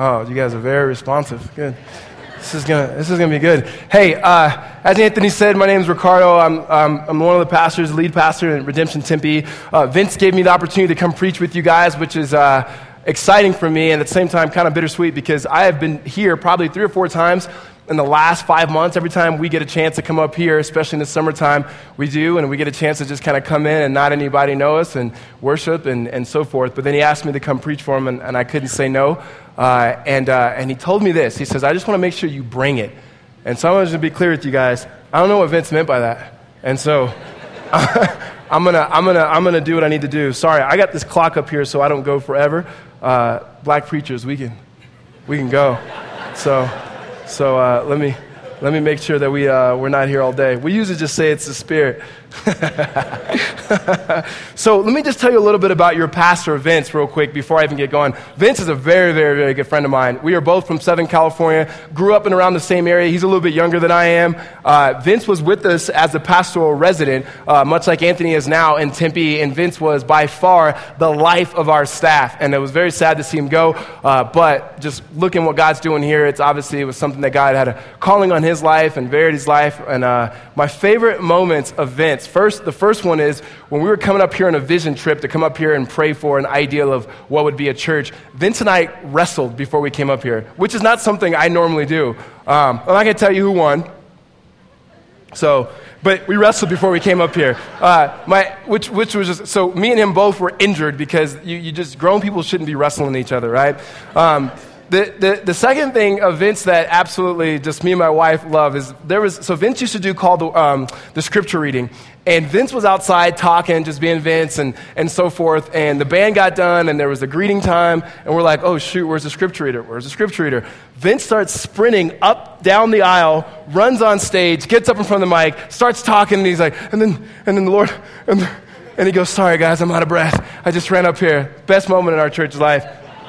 Oh, you guys are very responsive. Good. This is gonna, this is gonna be good. Hey, uh, as Anthony said, my name is Ricardo. I'm, um, I'm one of the pastors, lead pastor in Redemption Tempe. Uh, Vince gave me the opportunity to come preach with you guys, which is uh, exciting for me and at the same time kind of bittersweet because I have been here probably three or four times in the last five months, every time we get a chance to come up here, especially in the summertime, we do, and we get a chance to just kind of come in and not anybody know us and worship and, and so forth. But then he asked me to come preach for him, and, and I couldn't say no. Uh, and, uh, and he told me this. He says, I just want to make sure you bring it. And so I'm going to be clear with you guys. I don't know what Vince meant by that. And so I'm going to I'm gonna, I'm gonna do what I need to do. Sorry, I got this clock up here so I don't go forever. Uh, black preachers, we can, we can go. So. So uh, let, me, let me make sure that we, uh, we're not here all day. We usually just say it's the Spirit. so let me just tell you a little bit about your pastor, Vince, real quick before I even get going. Vince is a very, very, very good friend of mine. We are both from Southern California, grew up in around the same area. He's a little bit younger than I am. Uh, Vince was with us as a pastoral resident, uh, much like Anthony is now in Tempe, and Vince was by far the life of our staff. And it was very sad to see him go, uh, but just looking what God's doing here, it's obviously it was something that God had a calling on his life and Verity's life. And uh, my favorite moments of Vince First, the first one is when we were coming up here on a vision trip to come up here and pray for an ideal of what would be a church, Vince and I wrestled before we came up here, which is not something I normally do. Um, I'm not going to tell you who won. So, but we wrestled before we came up here. Uh, my, which, which was just, so me and him both were injured because you, you just, grown people shouldn't be wrestling each other, right? Um, the, the, the, second thing of Vince that absolutely just me and my wife love is there was, so Vince used to do called the, um, the scripture reading. And Vince was outside talking, just being Vince and, and so forth. And the band got done and there was a greeting time. And we're like, oh shoot, where's the scripture reader? Where's the scripture reader? Vince starts sprinting up down the aisle, runs on stage, gets up in front of the mic, starts talking. And he's like, and then, and then the Lord, and, and he goes, sorry guys, I'm out of breath. I just ran up here. Best moment in our church life.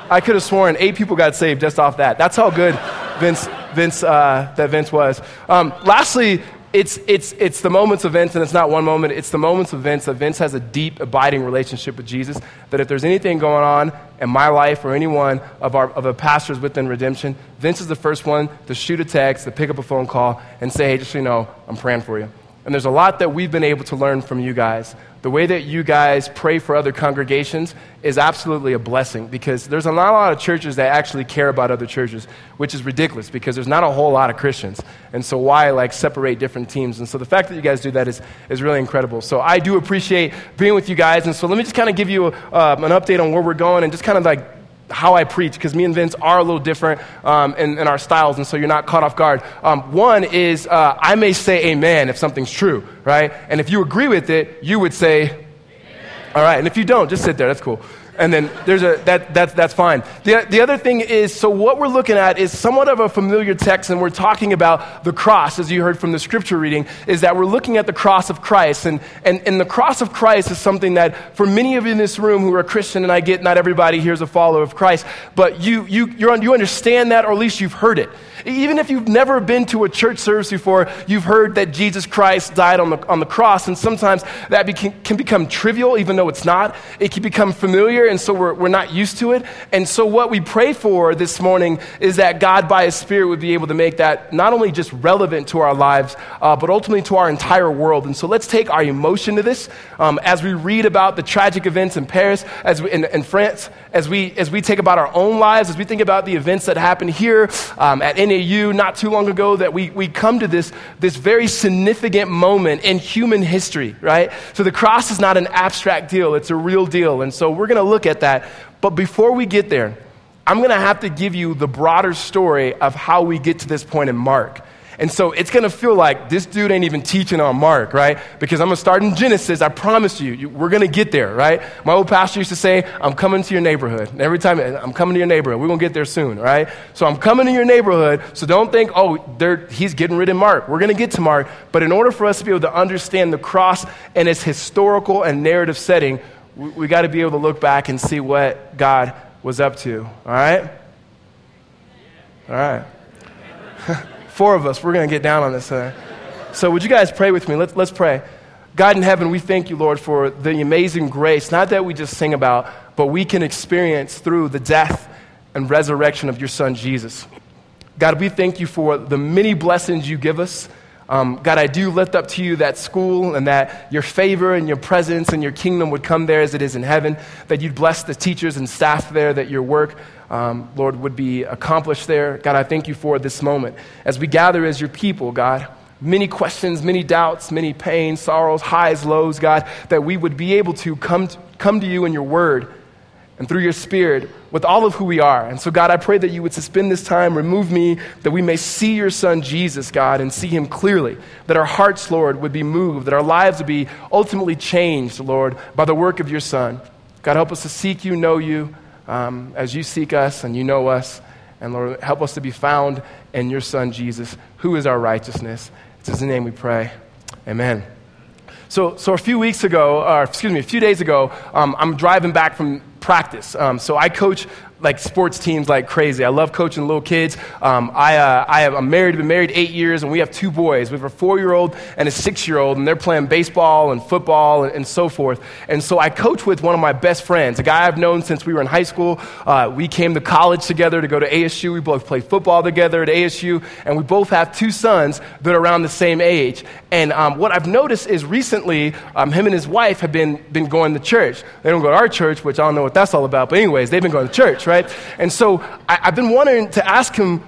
I could have sworn eight people got saved just off that. That's how good Vince, Vince, uh, that Vince was. Um, lastly, it's, it's, it's the moments of Vince, and it's not one moment, it's the moments of Vince that Vince has a deep, abiding relationship with Jesus. That if there's anything going on in my life or any one of, our, of the pastors within Redemption, Vince is the first one to shoot a text, to pick up a phone call, and say, hey, just so you know, I'm praying for you. And there's a lot that we've been able to learn from you guys. The way that you guys pray for other congregations is absolutely a blessing because there's not a lot of churches that actually care about other churches, which is ridiculous because there's not a whole lot of Christians. And so why like separate different teams? And so the fact that you guys do that is, is really incredible. So I do appreciate being with you guys. And so let me just kind of give you uh, an update on where we're going and just kind of like how I preach, because me and Vince are a little different um, in, in, our styles, and so you're not caught off guard. Um, one is uh, I may say amen if something's true, right? And if you agree with it, you would say, amen. all right. And if you don't, just sit there. That's cool and then there's a that, that that's fine. The, the other thing is so what we're looking at is somewhat of a familiar text and we're talking about the cross as you heard from the scripture reading is that we're looking at the cross of christ. And, and, and the cross of christ is something that for many of you in this room who are christian and i get not everybody here is a follower of christ but you, you, you're, you understand that or at least you've heard it even if you've never been to a church service before, you've heard that Jesus Christ died on the, on the cross. And sometimes that can become trivial, even though it's not. It can become familiar, and so we're, we're not used to it. And so, what we pray for this morning is that God, by His Spirit, would be able to make that not only just relevant to our lives, uh, but ultimately to our entire world. And so, let's take our emotion to this um, as we read about the tragic events in Paris, as we, in, in France, as we, as we take about our own lives, as we think about the events that happened here um, at NAU not too long ago, that we, we come to this, this very significant moment in human history, right? So the cross is not an abstract deal, it's a real deal. And so we're going to look at that. But before we get there, I'm going to have to give you the broader story of how we get to this point in Mark. And so it's going to feel like this dude ain't even teaching on Mark, right? Because I'm going to start in Genesis. I promise you, you we're going to get there, right? My old pastor used to say, I'm coming to your neighborhood. And every time I'm coming to your neighborhood, we're going to get there soon, right? So I'm coming to your neighborhood. So don't think, oh, he's getting rid of Mark. We're going to get to Mark. But in order for us to be able to understand the cross and its historical and narrative setting, we, we got to be able to look back and see what God was up to, all right? All right. Four of us, we're going to get down on this. Uh, so, would you guys pray with me? Let's, let's pray. God in heaven, we thank you, Lord, for the amazing grace, not that we just sing about, but we can experience through the death and resurrection of your son, Jesus. God, we thank you for the many blessings you give us. Um, God, I do lift up to you that school and that your favor and your presence and your kingdom would come there as it is in heaven, that you'd bless the teachers and staff there, that your work, um, Lord, would be accomplished there. God, I thank you for this moment. As we gather as your people, God, many questions, many doubts, many pains, sorrows, highs, lows, God, that we would be able to come to, come to you in your word and through your spirit with all of who we are. And so, God, I pray that you would suspend this time, remove me, that we may see your son Jesus, God, and see him clearly. That our hearts, Lord, would be moved, that our lives would be ultimately changed, Lord, by the work of your son. God, help us to seek you, know you, um, as you seek us and you know us. And Lord, help us to be found in your son Jesus, who is our righteousness. It's his name we pray. Amen. So, so a few weeks ago, or excuse me, a few days ago, um, I'm driving back from practice. Um, so I coach like sports teams like crazy. I love coaching little kids. Um, I, uh, I have, I'm married, been married eight years, and we have two boys. We have a four year old and a six year old, and they're playing baseball and football and, and, so forth. And so I coach with one of my best friends, a guy I've known since we were in high school. Uh, we came to college together to go to ASU. We both played football together at ASU, and we both have two sons that are around the same age. And um, what I've noticed is recently, um, him and his wife have been, been going to church. They don't go to our church, which I don't know what that's all about, but anyways, they've been going to church, right? And so I, I've been wanting to ask him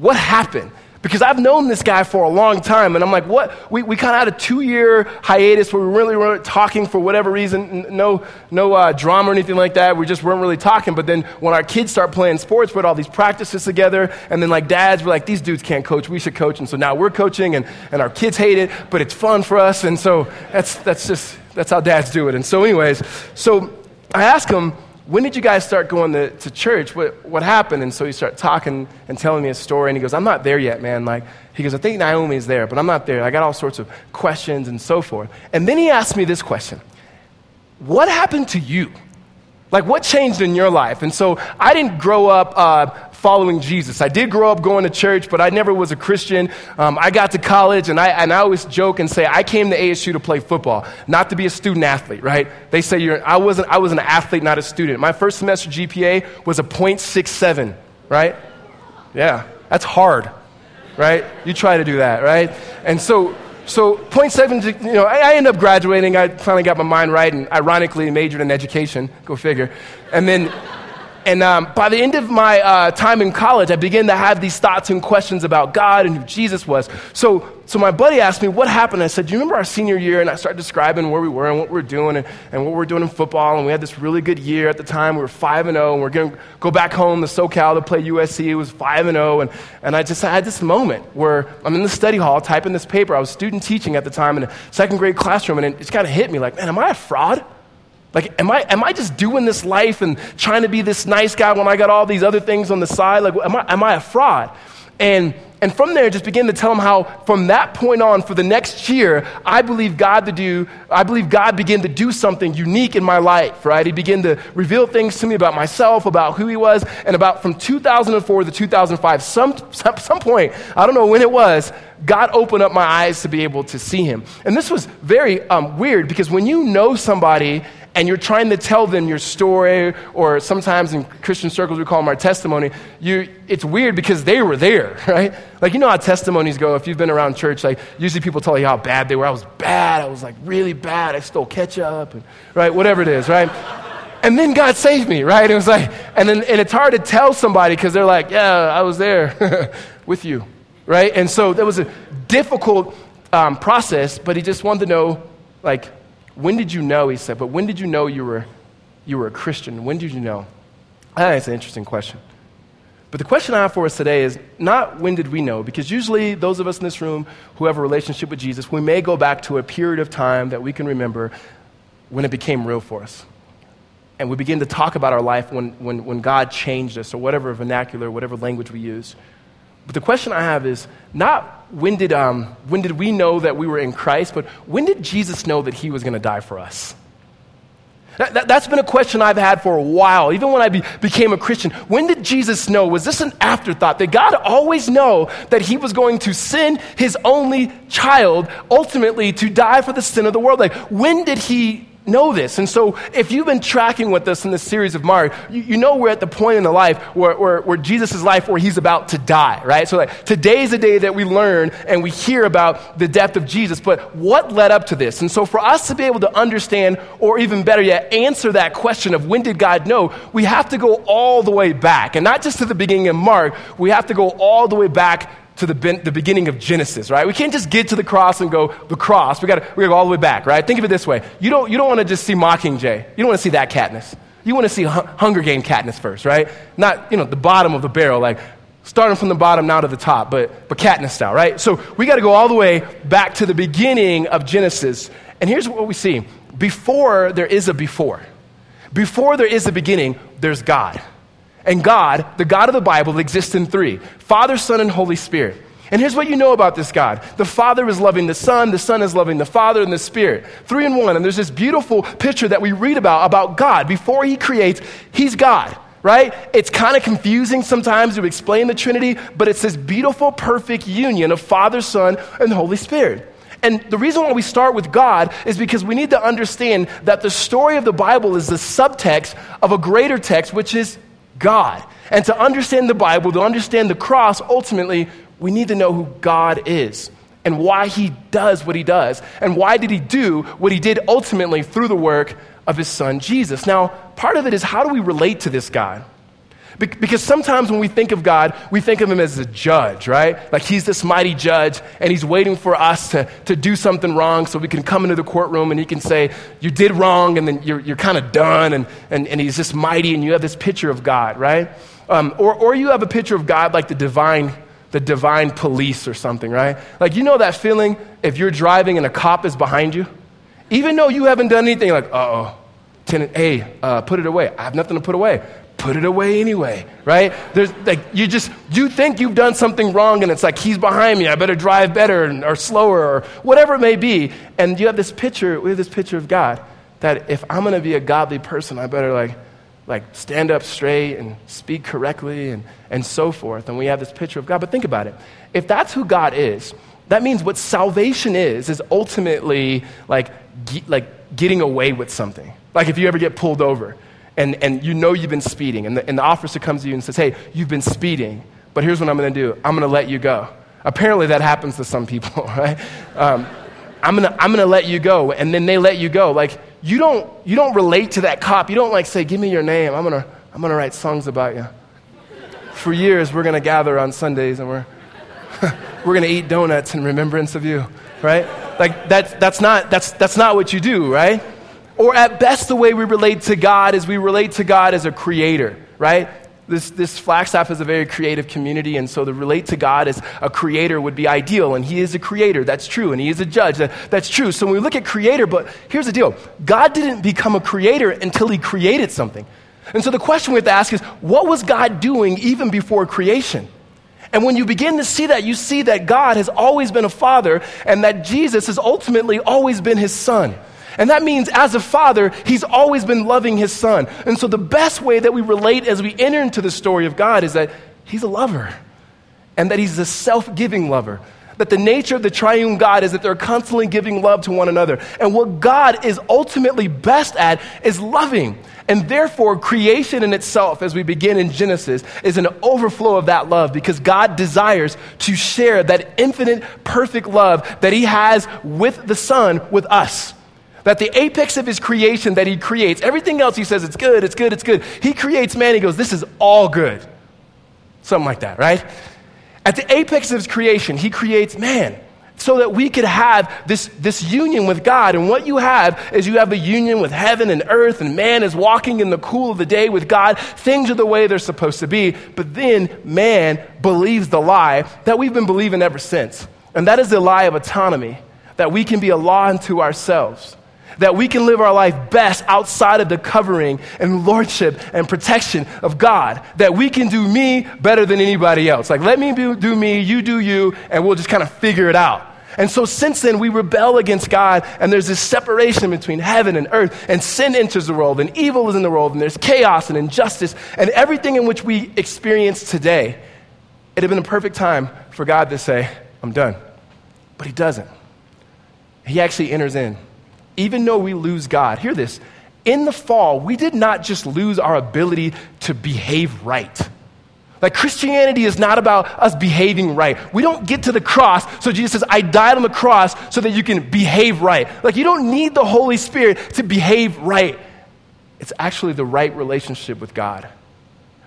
what happened because I've known this guy for a long time, and I'm like, what? We, we kind of had a two year hiatus where we really weren't talking for whatever reason, no, no uh, drama or anything like that. We just weren't really talking. But then when our kids start playing sports, we had all these practices together, and then like dads were like, these dudes can't coach, we should coach. And so now we're coaching, and, and our kids hate it, but it's fun for us. And so that's, that's just, that's how dads do it. And so, anyways, so I asked him, when did you guys start going to, to church? What, what happened? And so he started talking and telling me a story. And he goes, I'm not there yet, man. Like, he goes, I think Naomi is there, but I'm not there. I got all sorts of questions and so forth. And then he asked me this question What happened to you? Like, what changed in your life? And so I didn't grow up uh, following Jesus. I did grow up going to church, but I never was a Christian. Um, I got to college, and I, and I always joke and say I came to ASU to play football, not to be a student athlete, right? They say you're, I, wasn't, I was an athlete, not a student. My first semester GPA was a 0.67, right? Yeah, that's hard, right? You try to do that, right? And so, so 0.7, you know, I, I ended up graduating. I finally got my mind right and ironically majored in education. Go figure. And then and um, by the end of my uh, time in college, I began to have these thoughts and questions about God and who Jesus was. So, so my buddy asked me, What happened? I said, Do you remember our senior year? And I started describing where we were and what we were doing and, and what we were doing in football. And we had this really good year at the time. We were 5 and 0, and we are going to go back home to SoCal to play USC. It was 5 and 0. And, and I just I had this moment where I'm in the study hall typing this paper. I was student teaching at the time in a second grade classroom, and it just kind of hit me like, Man, am I a fraud? Like, am I, am I just doing this life and trying to be this nice guy when I got all these other things on the side? Like, am I, am I a fraud? And, and from there, just begin to tell him how from that point on, for the next year, I believe God to do, I believe God began to do something unique in my life, right? He began to reveal things to me about myself, about who he was, and about from 2004 to 2005, some, some, some point, I don't know when it was, God opened up my eyes to be able to see him. And this was very um, weird because when you know somebody and you're trying to tell them your story, or sometimes in Christian circles we call them our testimony, you, it's weird because they were there, right? Like, you know how testimonies go. If you've been around church, like, usually people tell you how bad they were. I was bad. I was like really bad. I stole ketchup, and, right? Whatever it is, right? and then God saved me, right? It was like, and then and it's hard to tell somebody because they're like, yeah, I was there with you, right? And so that was a difficult um, process, but he just wanted to know, like, when did you know, he said, but when did you know you were, you were a Christian? When did you know? Ah, I think it's an interesting question. But the question I have for us today is not when did we know, because usually those of us in this room who have a relationship with Jesus, we may go back to a period of time that we can remember when it became real for us. And we begin to talk about our life when, when, when God changed us, or whatever vernacular, whatever language we use. But the question I have is not when did, um, when did we know that we were in Christ, but when did Jesus know that he was going to die for us? That, has been a question I've had for a while, even when I be, became a Christian. When did Jesus know? Was this an afterthought? Did God always know that He was going to send His only child ultimately to die for the sin of the world? Like, when did He know this. And so, if you've been tracking with us in this series of Mark, you, you know we're at the point in the life where, where, where Jesus' life where he's about to die, right? So, like, today's the day that we learn and we hear about the death of Jesus. But what led up to this? And so, for us to be able to understand, or even better yet, answer that question of when did God know, we have to go all the way back. And not just to the beginning of Mark, we have to go all the way back to the, the beginning of Genesis, right? We can't just get to the cross and go, the cross. We got we to go all the way back, right? Think of it this way. You don't, you don't want to just see Mockingjay. You don't want to see that Katniss. You want to see Hunger Game Katniss first, right? Not, you know, the bottom of the barrel, like starting from the bottom now to the top, but, but Katniss style, right? So we got to go all the way back to the beginning of Genesis. And here's what we see. Before there is a before. Before there is a beginning, there's God. And God, the God of the Bible, exists in three Father, Son, and Holy Spirit. And here's what you know about this God the Father is loving the Son, the Son is loving the Father, and the Spirit. Three in one. And there's this beautiful picture that we read about about God. Before He creates, He's God, right? It's kind of confusing sometimes to explain the Trinity, but it's this beautiful, perfect union of Father, Son, and Holy Spirit. And the reason why we start with God is because we need to understand that the story of the Bible is the subtext of a greater text, which is God. And to understand the Bible, to understand the cross, ultimately, we need to know who God is and why he does what he does. And why did he do what he did ultimately through the work of his son Jesus? Now, part of it is how do we relate to this God? Because sometimes when we think of God, we think of him as a judge, right? Like he's this mighty judge and he's waiting for us to, to do something wrong so we can come into the courtroom and he can say, You did wrong, and then you're, you're kind of done, and, and, and he's just mighty, and you have this picture of God, right? Um, or, or you have a picture of God like the divine, the divine police or something, right? Like you know that feeling if you're driving and a cop is behind you? Even though you haven't done anything, like, uh oh, tenant, hey, uh, put it away. I have nothing to put away put it away anyway, right? There's like you just you think you've done something wrong and it's like he's behind me, I better drive better or slower or whatever it may be. And you have this picture, we have this picture of God that if I'm gonna be a godly person, I better like like stand up straight and speak correctly and, and so forth. And we have this picture of God. But think about it. If that's who God is, that means what salvation is, is ultimately like, like getting away with something. Like if you ever get pulled over and, and you know you've been speeding, and the, and the officer comes to you and says, Hey, you've been speeding, but here's what I'm going to do I'm going to let you go. Apparently, that happens to some people, right? Um, I'm going to I'm gonna let you go, and then they let you go. Like, you don't, you don't relate to that cop. You don't like say, Give me your name. I'm to I'm to write songs about you. For years, we're going to gather on Sundays and we're, we're going to eat donuts in remembrance of you, right? Like, that's, that's, not, that's, that's not what you do, right? Or at best, the way we relate to God is we relate to God as a creator, right? This, this Flagstaff is a very creative community, and so to relate to God as a creator would be ideal, and He is a creator, that's true, and He is a judge, that, that's true. So when we look at creator, but here's the deal God didn't become a creator until He created something. And so the question we have to ask is what was God doing even before creation? And when you begin to see that, you see that God has always been a father, and that Jesus has ultimately always been His son. And that means, as a father, he's always been loving his son. And so, the best way that we relate as we enter into the story of God is that he's a lover and that he's a self giving lover. That the nature of the triune God is that they're constantly giving love to one another. And what God is ultimately best at is loving. And therefore, creation in itself, as we begin in Genesis, is an overflow of that love because God desires to share that infinite, perfect love that He has with the Son, with us. That the apex of his creation that he creates, everything else he says, it's good, it's good, it's good. He creates man, he goes, this is all good. Something like that, right? At the apex of his creation, he creates man so that we could have this, this union with God. And what you have is you have a union with heaven and earth, and man is walking in the cool of the day with God. Things are the way they're supposed to be. But then man believes the lie that we've been believing ever since. And that is the lie of autonomy, that we can be a law unto ourselves that we can live our life best outside of the covering and lordship and protection of God. That we can do me better than anybody else. Like, let me do me, you do you, and we'll just kind of figure it out. And so since then, we rebel against God, and there's this separation between heaven and earth, and sin enters the world, and evil is in the world, and there's chaos and injustice, and everything in which we experience today. It had been a perfect time for God to say, I'm done. But He doesn't. He actually enters in even though we lose God, hear this. In the fall, we did not just lose our ability to behave right. Like Christianity is not about us behaving right. We don't get to the cross, so Jesus says, I died on the cross so that you can behave right. Like you don't need the Holy Spirit to behave right. It's actually the right relationship with God.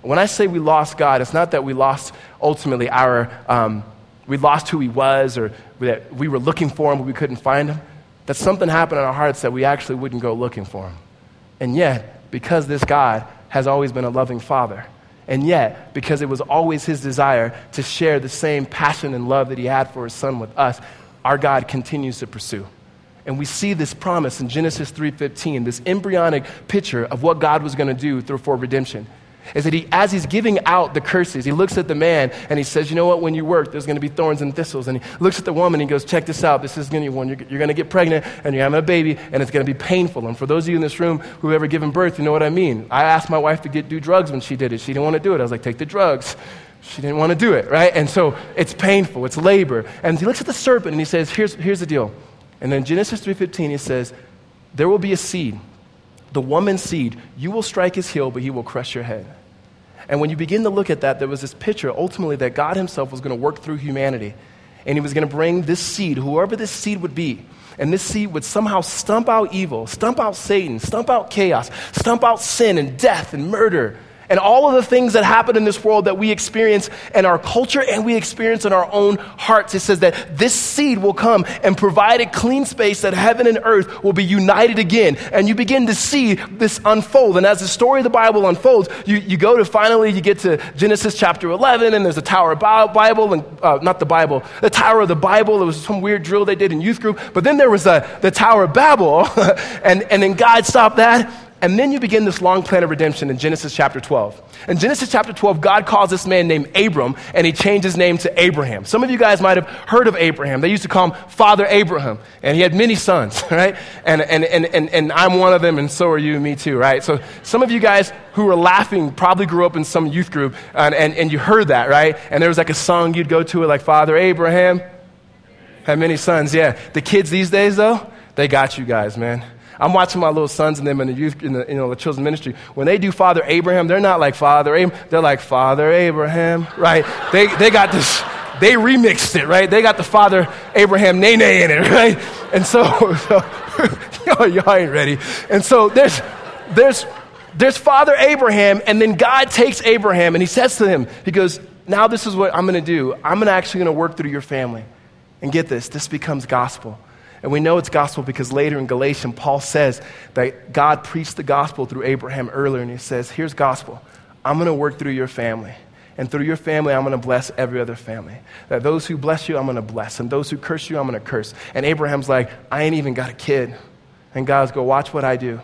When I say we lost God, it's not that we lost ultimately our, um, we lost who He was or that we were looking for Him but we couldn't find Him. That something happened in our hearts that we actually wouldn't go looking for Him. And yet, because this God has always been a loving Father, and yet, because it was always his desire to share the same passion and love that he had for his son with us, our God continues to pursue. And we see this promise in Genesis 3:15, this embryonic picture of what God was going to do through for redemption is that he, as he's giving out the curses, he looks at the man and he says, You know what? When you work, there's going to be thorns and thistles. And he looks at the woman and he goes, Check this out. This is going to be one. You're, you're going to get pregnant and you're having a baby and it's going to be painful. And for those of you in this room who've ever given birth, you know what I mean. I asked my wife to get, do drugs when she did it. She didn't want to do it. I was like, Take the drugs. She didn't want to do it, right? And so it's painful, it's labor. And he looks at the serpent and he says, Here's, here's the deal. And then Genesis 3.15, he says, There will be a seed, the woman's seed. You will strike his heel, but he will crush your head. And when you begin to look at that, there was this picture ultimately that God Himself was going to work through humanity. And He was going to bring this seed, whoever this seed would be, and this seed would somehow stump out evil, stump out Satan, stump out chaos, stump out sin and death and murder and all of the things that happen in this world that we experience in our culture and we experience in our own hearts. It says that this seed will come and provide a clean space that heaven and earth will be united again. And you begin to see this unfold. And as the story of the Bible unfolds, you, you go to finally, you get to Genesis chapter 11, and there's a Tower of Bible, and uh, not the Bible, the Tower of the Bible. It was some weird drill they did in youth group. But then there was a, the Tower of Babel, and, and then God stopped that and then you begin this long plan of redemption in Genesis chapter 12. In Genesis chapter 12, God calls this man named Abram, and he changed his name to Abraham. Some of you guys might have heard of Abraham. They used to call him Father Abraham, and he had many sons, right? And, and, and, and, and I'm one of them, and so are you, me too, right? So some of you guys who were laughing probably grew up in some youth group, and, and, and you heard that, right? And there was like a song you'd go to, it like Father Abraham had many sons, yeah. The kids these days, though, they got you guys, man. I'm watching my little sons and them in the youth, in the, you know, the children's ministry. When they do Father Abraham, they're not like Father Abraham. They're like Father Abraham, right? They, they got this, they remixed it, right? They got the Father Abraham Nae Nae in it, right? And so, so y'all ain't ready. And so there's, there's, there's Father Abraham, and then God takes Abraham and he says to him, he goes, now this is what I'm going to do. I'm actually going to work through your family. And get this, this becomes gospel. And we know it's gospel because later in Galatians, Paul says that God preached the gospel through Abraham earlier, and he says, Here's gospel. I'm going to work through your family. And through your family, I'm going to bless every other family. That those who bless you, I'm going to bless. And those who curse you, I'm going to curse. And Abraham's like, I ain't even got a kid. And God's go, watch what I do.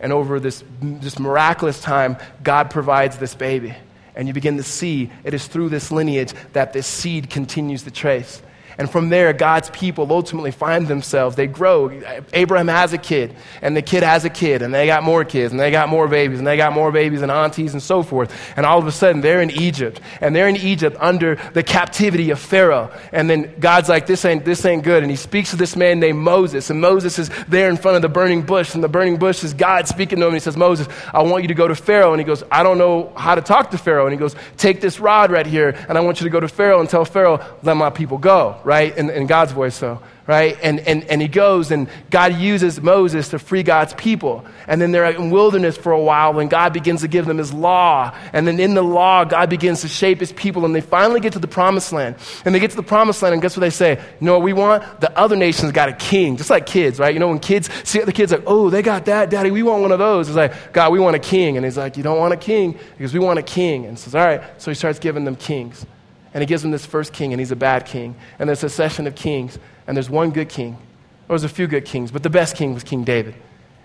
And over this, this miraculous time, God provides this baby. And you begin to see it is through this lineage that this seed continues to trace. And from there, God's people ultimately find themselves. They grow. Abraham has a kid, and the kid has a kid, and they got more kids, and they got more babies, and they got more babies and aunties and so forth. And all of a sudden, they're in Egypt, and they're in Egypt under the captivity of Pharaoh. And then God's like, this ain't, this ain't good. And he speaks to this man named Moses, and Moses is there in front of the burning bush, and the burning bush is God speaking to him. And he says, Moses, I want you to go to Pharaoh. And he goes, I don't know how to talk to Pharaoh. And he goes, take this rod right here, and I want you to go to Pharaoh and tell Pharaoh, let my people go? In, in God's voice, so right? And, and, and he goes, and God uses Moses to free God's people. And then they're in wilderness for a while, when God begins to give them his law. And then in the law, God begins to shape his people, and they finally get to the promised land. And they get to the promised land, and guess what they say? You know what we want? The other nations got a king, just like kids, right? You know, when kids see other kids like, oh, they got that, daddy, we want one of those. It's like, God, we want a king. And he's like, you don't want a king? Because we want a king. And says, all right. So he starts giving them kings. And he gives them this first king, and he's a bad king. And there's a succession of kings, and there's one good king. There was a few good kings, but the best king was King David.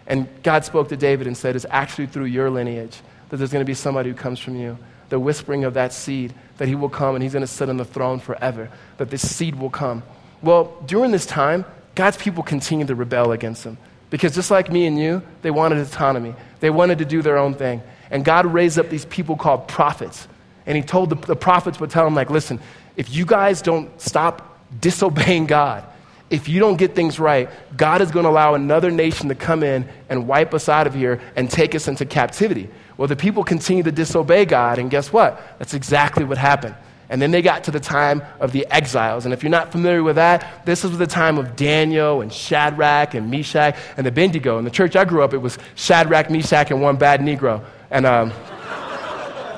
And God spoke to David and said, It's actually through your lineage that there's going to be somebody who comes from you. The whispering of that seed, that he will come and he's going to sit on the throne forever, that this seed will come. Well, during this time, God's people continued to rebel against him. Because just like me and you, they wanted autonomy. They wanted to do their own thing. And God raised up these people called prophets and he told the, the prophets would tell him, like, listen, if you guys don't stop disobeying God, if you don't get things right, God is going to allow another nation to come in and wipe us out of here and take us into captivity. Well, the people continue to disobey God, and guess what? That's exactly what happened. And then they got to the time of the exiles. And if you're not familiar with that, this was the time of Daniel and Shadrach and Meshach and the Abednego. In the church I grew up, it was Shadrach, Meshach, and one bad Negro. And um,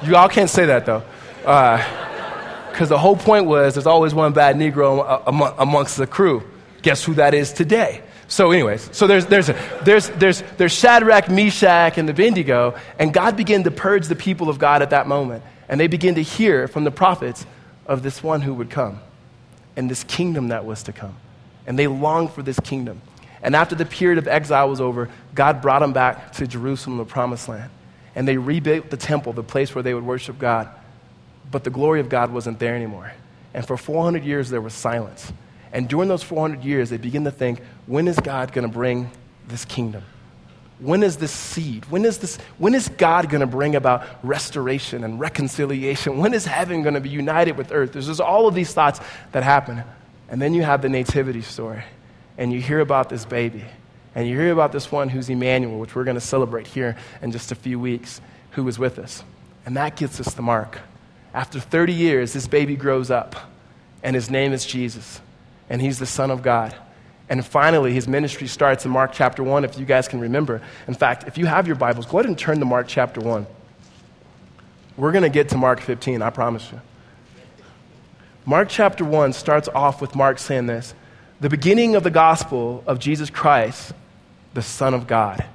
you all can't say that, though. Because uh, the whole point was there's always one bad Negro amongst the crew. Guess who that is today? So, anyways, so there's, there's, a, there's, there's, there's Shadrach, Meshach, and Abednego, and God began to purge the people of God at that moment. And they begin to hear from the prophets of this one who would come and this kingdom that was to come. And they longed for this kingdom. And after the period of exile was over, God brought them back to Jerusalem, the promised land. And they rebuilt the temple, the place where they would worship God. But the glory of God wasn't there anymore. And for 400 years, there was silence. And during those 400 years, they begin to think, when is God going to bring this kingdom? When is this seed? When is, this, when is God going to bring about restoration and reconciliation? When is heaven going to be united with earth? There's just all of these thoughts that happen. And then you have the nativity story, and you hear about this baby, and you hear about this one who's Emmanuel, which we're going to celebrate here in just a few weeks, who was with us. And that gets us the mark. After 30 years, this baby grows up, and his name is Jesus, and he's the Son of God. And finally, his ministry starts in Mark chapter 1, if you guys can remember. In fact, if you have your Bibles, go ahead and turn to Mark chapter 1. We're going to get to Mark 15, I promise you. Mark chapter 1 starts off with Mark saying this the beginning of the gospel of Jesus Christ, the Son of God.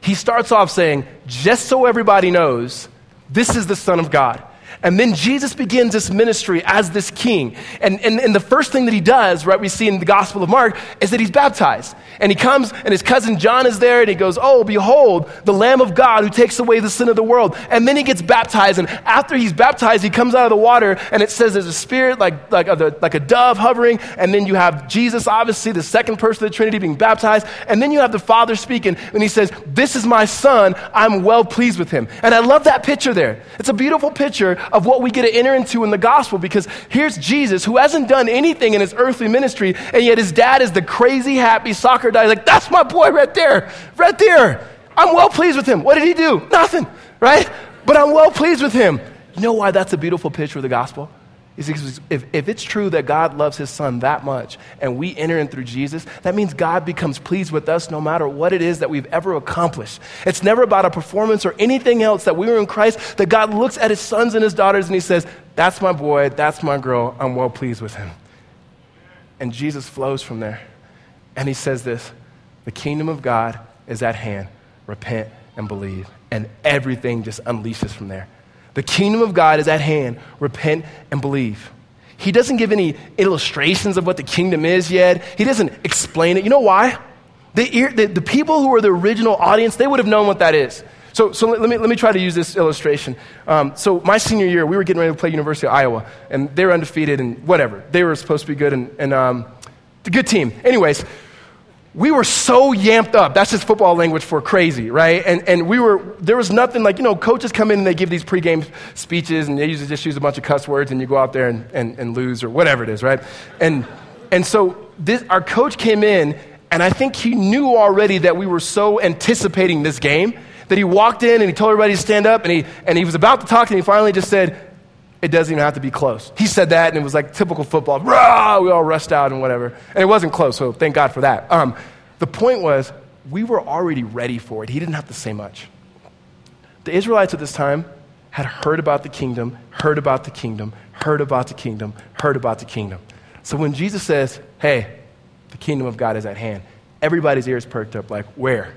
He starts off saying, just so everybody knows, this is the Son of God. And then Jesus begins this ministry as this king. And, and, and the first thing that he does, right, we see in the Gospel of Mark, is that he's baptized. And he comes, and his cousin John is there, and he goes, Oh, behold, the Lamb of God who takes away the sin of the world. And then he gets baptized. And after he's baptized, he comes out of the water, and it says there's a spirit like, like, a, like a dove hovering. And then you have Jesus, obviously, the second person of the Trinity, being baptized. And then you have the Father speaking, and he says, This is my son. I'm well pleased with him. And I love that picture there. It's a beautiful picture of what we get to enter into in the gospel because here's Jesus who hasn't done anything in his earthly ministry, and yet his dad is the crazy, happy soccer dad. Like, that's my boy right there, right there. I'm well pleased with him. What did he do? Nothing, right? But I'm well pleased with him. You know why that's a beautiful picture of the gospel? If, if it's true that God loves his son that much and we enter in through Jesus, that means God becomes pleased with us no matter what it is that we've ever accomplished. It's never about a performance or anything else that we were in Christ, that God looks at his sons and his daughters and he says, That's my boy, that's my girl, I'm well pleased with him. And Jesus flows from there. And he says this The kingdom of God is at hand. Repent and believe. And everything just unleashes from there. The kingdom of God is at hand. Repent and believe. He doesn't give any illustrations of what the kingdom is yet. He doesn't explain it. You know why? The, the, the people who are the original audience, they would have known what that is. So, so let, me, let me try to use this illustration. Um, so, my senior year, we were getting ready to play University of Iowa, and they were undefeated and whatever. They were supposed to be good, and, and um, a good team. Anyways, we were so yamped up. That's just football language for crazy, right? And, and we were, there was nothing like, you know, coaches come in and they give these pregame speeches and they usually just use a bunch of cuss words and you go out there and, and, and lose or whatever it is, right? And, and so this, our coach came in and I think he knew already that we were so anticipating this game that he walked in and he told everybody to stand up and he, and he was about to talk and he finally just said, it doesn't even have to be close. He said that, and it was like typical football. Rah! We all rushed out and whatever. And it wasn't close, so thank God for that. Um, the point was, we were already ready for it. He didn't have to say much. The Israelites at this time had heard about the kingdom, heard about the kingdom, heard about the kingdom, heard about the kingdom. So when Jesus says, hey, the kingdom of God is at hand, everybody's ears perked up like, where?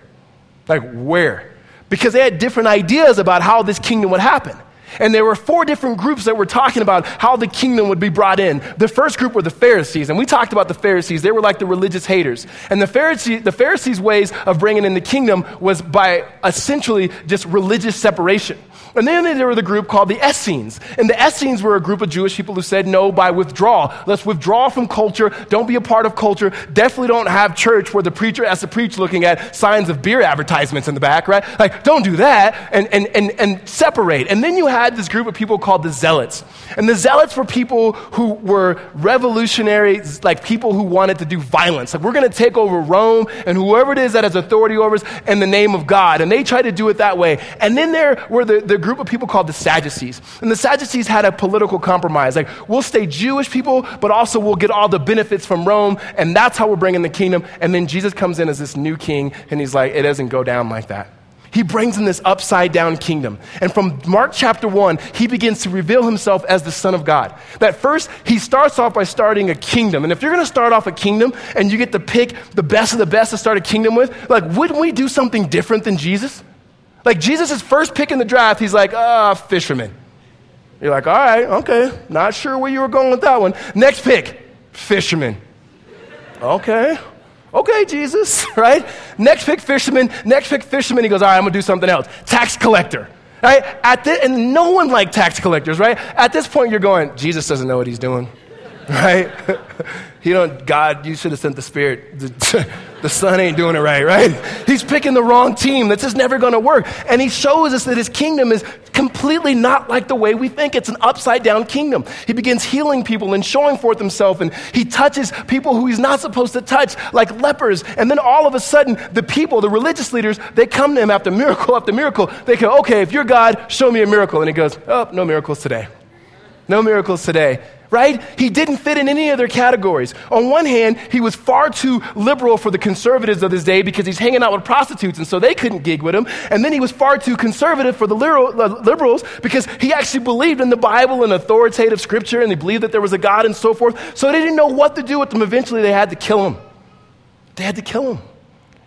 Like, where? Because they had different ideas about how this kingdom would happen. And there were four different groups that were talking about how the kingdom would be brought in. The first group were the Pharisees, and we talked about the Pharisees. They were like the religious haters. And the, Pharisee, the Pharisees' ways of bringing in the kingdom was by essentially just religious separation. And then there were the group called the Essenes. And the Essenes were a group of Jewish people who said, no, by withdrawal. Let's withdraw from culture. Don't be a part of culture. Definitely don't have church where the preacher has to preach looking at signs of beer advertisements in the back, right? Like, don't do that and, and, and, and separate. And then you have had this group of people called the Zealots. And the Zealots were people who were revolutionary, like people who wanted to do violence. Like, we're going to take over Rome and whoever it is that has authority over us in the name of God. And they tried to do it that way. And then there were the, the group of people called the Sadducees. And the Sadducees had a political compromise. Like, we'll stay Jewish people, but also we'll get all the benefits from Rome. And that's how we're bringing the kingdom. And then Jesus comes in as this new king, and he's like, it doesn't go down like that. He brings in this upside down kingdom. And from Mark chapter 1, he begins to reveal himself as the Son of God. That first, he starts off by starting a kingdom. And if you're going to start off a kingdom and you get to pick the best of the best to start a kingdom with, like, wouldn't we do something different than Jesus? Like, Jesus' first pick in the draft, he's like, ah, fisherman. You're like, all right, okay, not sure where you were going with that one. Next pick, fisherman. Okay, Okay, Jesus, right? Next pick fisherman, next pick fisherman. He goes, all right, I'm gonna do something else. Tax collector, right? At this, and no one liked tax collectors, right? At this point, you're going, Jesus doesn't know what he's doing, right? he don't, God, you should have sent the Spirit. The, son ain't doing it right, right? He's picking the wrong team. That's just never gonna work. And he shows us that his kingdom is completely not like the way we think. It's an upside down kingdom. He begins healing people and showing forth himself, and he touches people who he's not supposed to touch, like lepers. And then all of a sudden, the people, the religious leaders, they come to him after miracle after miracle. They go, okay, if you're God, show me a miracle. And he goes, oh, no miracles today. No miracles today right? He didn't fit in any other categories. On one hand, he was far too liberal for the conservatives of his day because he's hanging out with prostitutes, and so they couldn't gig with him. And then he was far too conservative for the uh, liberals because he actually believed in the Bible and authoritative scripture, and he believed that there was a God and so forth. So they didn't know what to do with him. Eventually, they had to kill him. They had to kill him.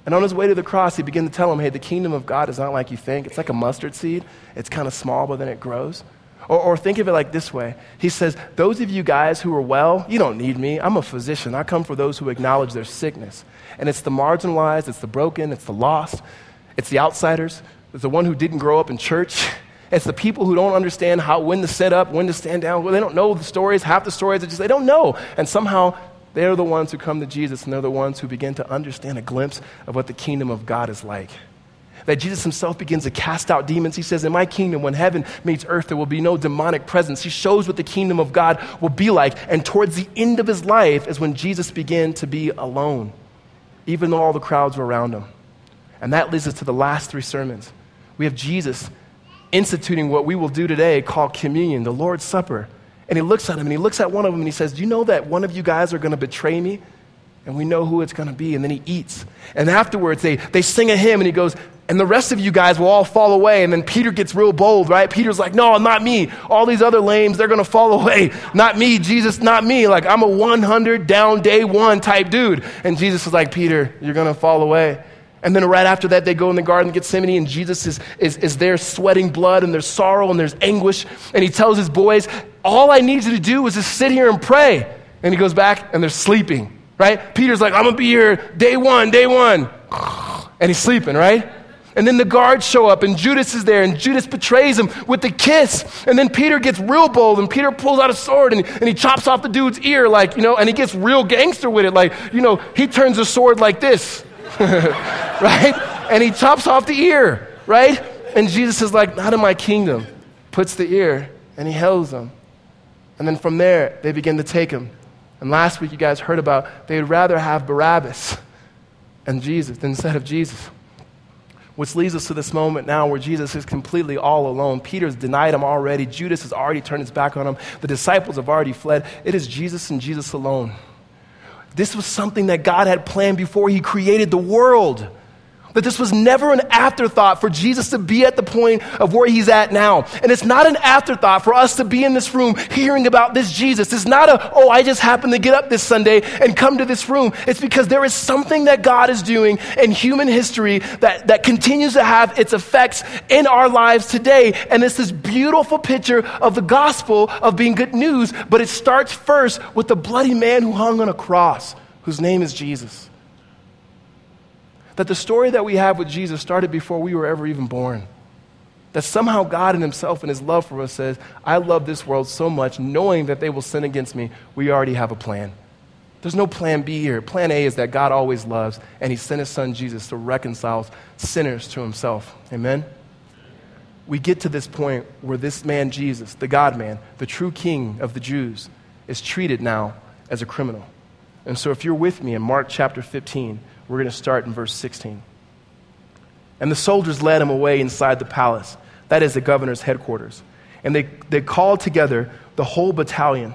And on his way to the cross, he began to tell him, hey, the kingdom of God is not like you think. It's like a mustard seed. It's kind of small, but then it grows. Or, or, think of it like this way He says, Those of you guys who are well, you don't need me. I'm a physician. I come for those who acknowledge their sickness. And it's the marginalized, it's the broken, it's the lost, it's the outsiders, it's the one who didn't grow up in church. It's the people who don't understand how, when to set up, when to stand down. Well, they don't know the stories. Half the stories, they just they don't know. And somehow they're the ones who come to Jesus, and they're the ones who begin to understand a glimpse of what the kingdom of God is like that Jesus himself begins to cast out demons. He says, In my kingdom, when heaven meets earth, there will be no demonic presence. He shows what the kingdom of God will be like. And towards the end of his life is when Jesus began to be alone, even though all the crowds were around him. And that leads us to the last three sermons. We have Jesus instituting what we will do today called communion, the Lord's Supper. And he looks at him and he looks at one of them and he says, Do you know that one of you guys are going to betray me? And we know who it's going to be. And then he eats. And afterwards, they, they sing a hymn and he goes, and the rest of you guys will all fall away. And then Peter gets real bold, right? Peter's like, no, not me. All these other lames, they're going to fall away. Not me, Jesus, not me. Like, I'm a 100 down day one type dude. And Jesus is like, Peter, you're going to fall away. And then right after that, they go in the Garden of Gethsemane, and Jesus is, is, is there sweating blood, and there's sorrow, and there's anguish. And he tells his boys, All I need you to do is just sit here and pray. And he goes back, and they're sleeping, right? Peter's like, I'm going to be here day one, day one. And he's sleeping, right? And then the guards show up, and Judas is there, and Judas betrays him with the kiss. And then Peter gets real bold, and Peter pulls out a sword, and, and he chops off the dude's ear, like, you know, and he gets real gangster with it. Like, you know, he turns the sword like this, right? And he chops off the ear, right? And Jesus is like, Not in my kingdom. Puts the ear, and he heals him. And then from there, they begin to take him. And last week, you guys heard about they'd rather have Barabbas and Jesus instead of Jesus. Which leads us to this moment now where Jesus is completely all alone. Peter's denied him already. Judas has already turned his back on him. The disciples have already fled. It is Jesus and Jesus alone. This was something that God had planned before he created the world that this was never an afterthought for Jesus to be at the point of where he's at now. And it's not an afterthought for us to be in this room hearing about this Jesus. It's not a, oh, I just happened to get up this Sunday and come to this room. It's because there is something that God is doing in human history that, that continues to have its effects in our lives today. And it's this beautiful picture of the gospel of being good news, but it starts first with the bloody man who hung on a cross, whose name is Jesus. That the story that we have with Jesus started before we were ever even born. That somehow God in Himself and His love for us says, I love this world so much, knowing that they will sin against me, we already have a plan. There's no plan B here. Plan A is that God always loves, and He sent His Son Jesus to reconcile sinners to Himself. Amen? we get to this point where this man, Jesus, the God man, the true king of the Jews, is treated now as a criminal. And so, if you're with me in Mark chapter 15, we're going to start in verse 16. And the soldiers led him away inside the palace, that is the governor's headquarters. And they, they called together the whole battalion.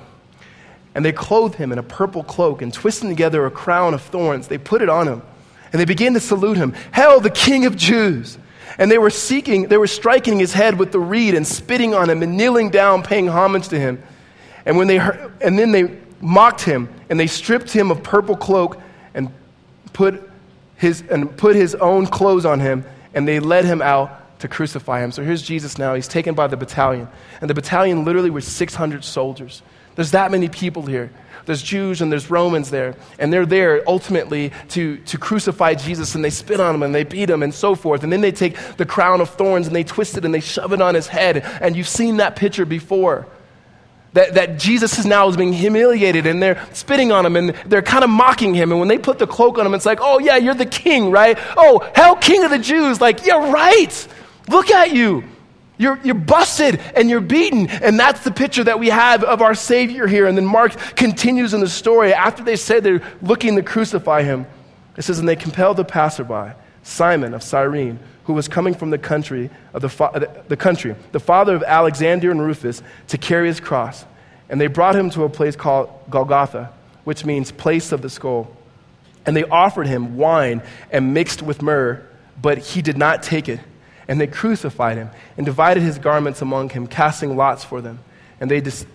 And they clothed him in a purple cloak and twisting together a crown of thorns, they put it on him. And they began to salute him Hail, the King of Jews! And they were seeking, they were striking his head with the reed and spitting on him and kneeling down, paying homage to him. And, when they heard, and then they mocked him and they stripped him of purple cloak put his, and put his own clothes on him and they led him out to crucify him. So here's Jesus now. He's taken by the battalion. And the battalion literally was 600 soldiers. There's that many people here. There's Jews and there's Romans there. And they're there ultimately to, to crucify Jesus and they spit on him and they beat him and so forth. And then they take the crown of thorns and they twist it and they shove it on his head. And you've seen that picture before. That, that Jesus is now is being humiliated and they're spitting on him and they're kind of mocking him. And when they put the cloak on him, it's like, oh, yeah, you're the king, right? Oh, hell, king of the Jews. Like, yeah, right. Look at you. You're, you're busted and you're beaten. And that's the picture that we have of our Savior here. And then Mark continues in the story. After they say they're looking to crucify him, it says, And they compelled the passerby, Simon of Cyrene, who was coming from the country, of the, fa- the country, the father of Alexander and Rufus, to carry his cross. And they brought him to a place called Golgotha, which means place of the skull. And they offered him wine and mixed with myrrh, but he did not take it. And they crucified him and divided his garments among him, casting lots for them. And they, dis-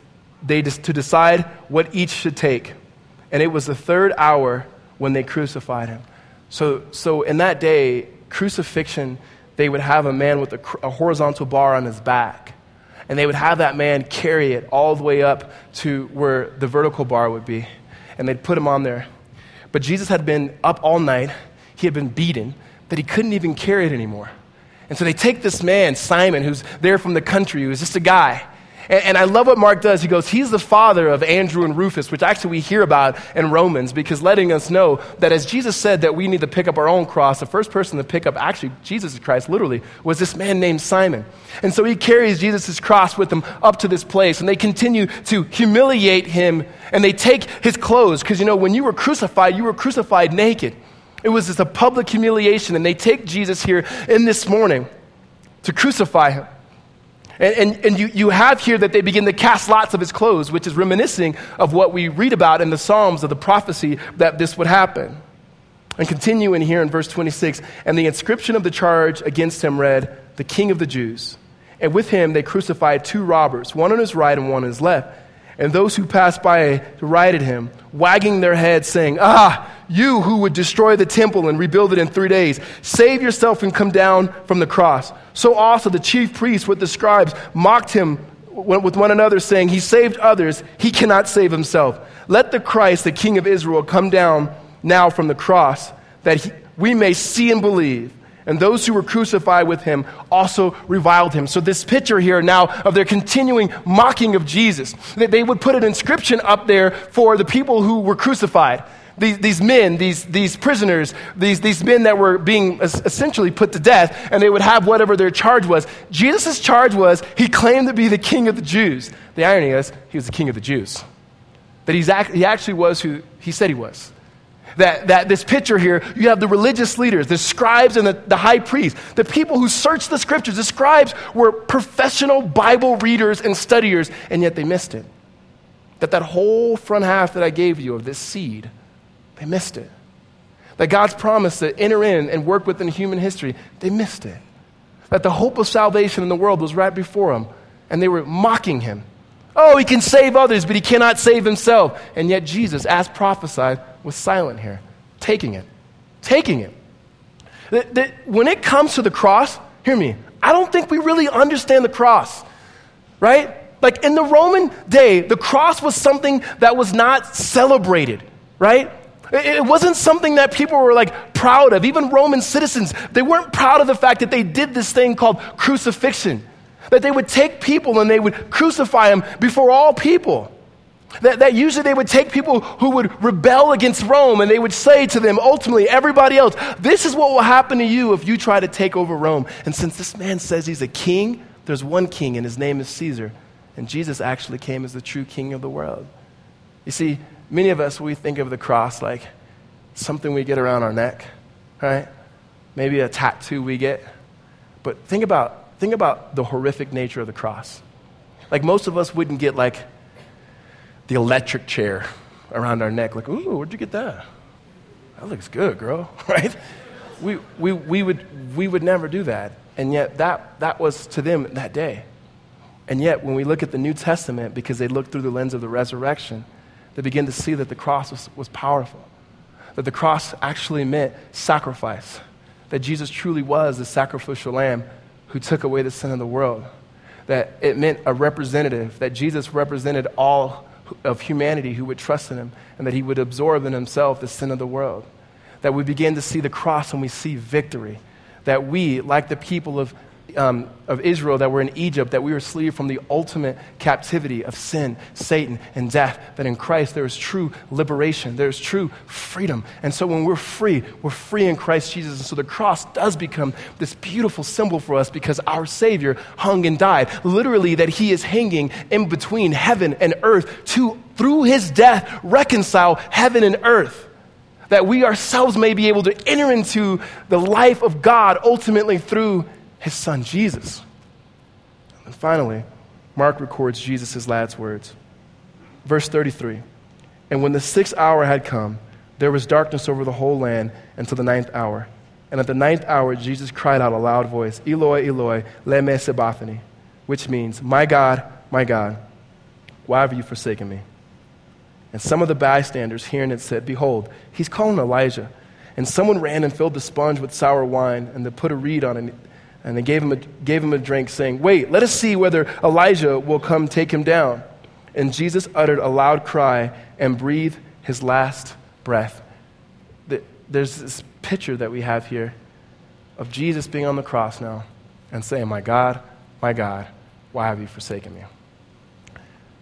they dis- to decide what each should take. And it was the third hour when they crucified him. So, so in that day, crucifixion, they would have a man with a, a horizontal bar on his back. And they would have that man carry it all the way up to where the vertical bar would be. And they'd put him on there. But Jesus had been up all night, he had been beaten, that he couldn't even carry it anymore. And so they take this man, Simon, who's there from the country, who's just a guy. And, and, I love what Mark does. He goes, he's the father of Andrew and Rufus, which actually we hear about in Romans, because letting us know that as Jesus said that we need to pick up our own cross, the first person to pick up, actually, Jesus Christ, literally, was this man named Simon. And so he carries Jesus' cross with him up to this place, and they continue to humiliate him, and they take his clothes, because you know, when you were crucified, you were crucified naked. It was just a public humiliation. And they take Jesus here in this morning to crucify him. And, and, and, you, you have here that they begin to cast lots of his clothes, which is reminiscing of what we read about in the Psalms of the prophecy that this would happen. And continuing here in verse 26, and the inscription of the charge against him read, The King of the Jews. And with him they crucified two robbers, one on his right and one on his left. And those who passed by derided him, wagging their heads, saying, Ah, you who would destroy the temple and rebuild it in three days, save yourself and come down from the cross. So also the chief priests with the scribes mocked him with one another, saying, He saved others, he cannot save himself. Let the Christ, the King of Israel, come down now from the cross, that he, we may see and believe. And those who were crucified with him also reviled him. So, this picture here now of their continuing mocking of Jesus, that they would put an inscription up there for the people who were crucified these, these men, these, these prisoners, these, these men that were being essentially put to death, and they would have whatever their charge was. Jesus' charge was he claimed to be the king of the Jews. The irony is, he was the king of the Jews. That he's act, he actually was who he said he was. That, that this picture here, you have the religious leaders, the scribes and the, the high priests, the people who searched the scriptures. The scribes were professional Bible readers and studiers, and yet they missed it. That that whole front half that I gave you of this seed they missed it. That God's promise to enter in and work within human history, they missed it. That the hope of salvation in the world was right before them, and they were mocking him. Oh, he can save others, but he cannot save himself. And yet, Jesus, as prophesied, was silent here, taking it. Taking it. That, that when it comes to the cross, hear me, I don't think we really understand the cross, right? Like in the Roman day, the cross was something that was not celebrated, right? It wasn't something that people were like proud of. Even Roman citizens, they weren't proud of the fact that they did this thing called crucifixion. That they would take people and they would crucify them before all people. That, that usually they would take people who would rebel against Rome and they would say to them, ultimately, everybody else, this is what will happen to you if you try to take over Rome. And since this man says he's a king, There's one king, and his name is Caesar. And Jesus actually came as the true king of the world. You see, many of us, we think of the cross like something we get around our neck, right? Maybe a tattoo we get. But think about, think about the horrific nature of the cross. Like most of us wouldn't get like the electric chair around our neck, like, ooh, where'd you get that? That looks good, girl, right? We, we, we, would, we would never do that. And yet, that, that was to them that day. And yet, when we look at the New Testament, because they look through the lens of the resurrection, they begin to see that the cross was, was powerful, that the cross actually meant sacrifice, that Jesus truly was the sacrificial lamb who took away the sin of the world, that it meant a representative, that Jesus represented all of humanity who would trust in him, and that he would absorb in himself the sin of the world. That we begin to see the cross and we see victory. That we, like the people of um, of Israel that were in Egypt, that we were freed from the ultimate captivity of sin, Satan, and death, that in Christ there is true liberation, there is true freedom. And so when we're free, we're free in Christ Jesus. And so the cross does become this beautiful symbol for us because our Savior hung and died. Literally, that He is hanging in between heaven and earth to, through His death, reconcile heaven and earth that we ourselves may be able to enter into the life of God ultimately through his son Jesus. And finally, Mark records Jesus' last words. Verse 33 And when the sixth hour had come, there was darkness over the whole land until the ninth hour. And at the ninth hour, Jesus cried out a loud voice, Eloi, Eloi, lema sabachthani, which means, My God, my God, why have you forsaken me? And some of the bystanders hearing it said, Behold, he's calling Elijah. And someone ran and filled the sponge with sour wine and they put a reed on it and they gave him, a, gave him a drink, saying, Wait, let us see whether Elijah will come take him down. And Jesus uttered a loud cry and breathed his last breath. There's this picture that we have here of Jesus being on the cross now and saying, My God, my God, why have you forsaken me?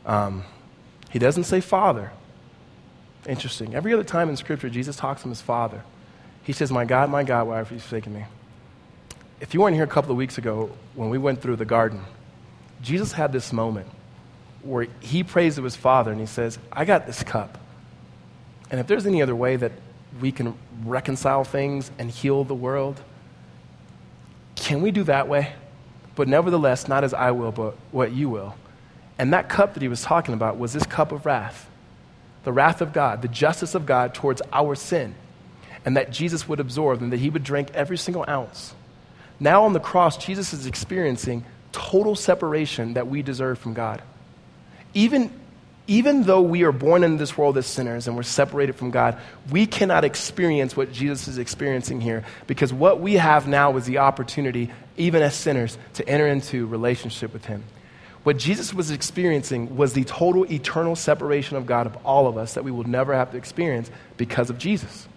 Um, he doesn't say Father. Interesting. Every other time in Scripture, Jesus talks to him as Father. He says, My God, my God, why have you forsaken me? If you weren't here a couple of weeks ago when we went through the garden, Jesus had this moment where he prays to his Father and he says, I got this cup. And if there's any other way that we can reconcile things and heal the world, can we do that way? But nevertheless, not as I will, but what you will. And that cup that he was talking about was this cup of wrath the wrath of God, the justice of God towards our sin, and that Jesus would absorb and that he would drink every single ounce. Now on the cross, Jesus is experiencing total separation that we deserve from God. Even, even though we are born into this world as sinners and we're separated from God, we cannot experience what Jesus is experiencing here because what we have now is the opportunity, even as sinners, to enter into relationship with Him. What Jesus was experiencing was the total eternal separation of God of all of us that we will never have to experience because of Jesus.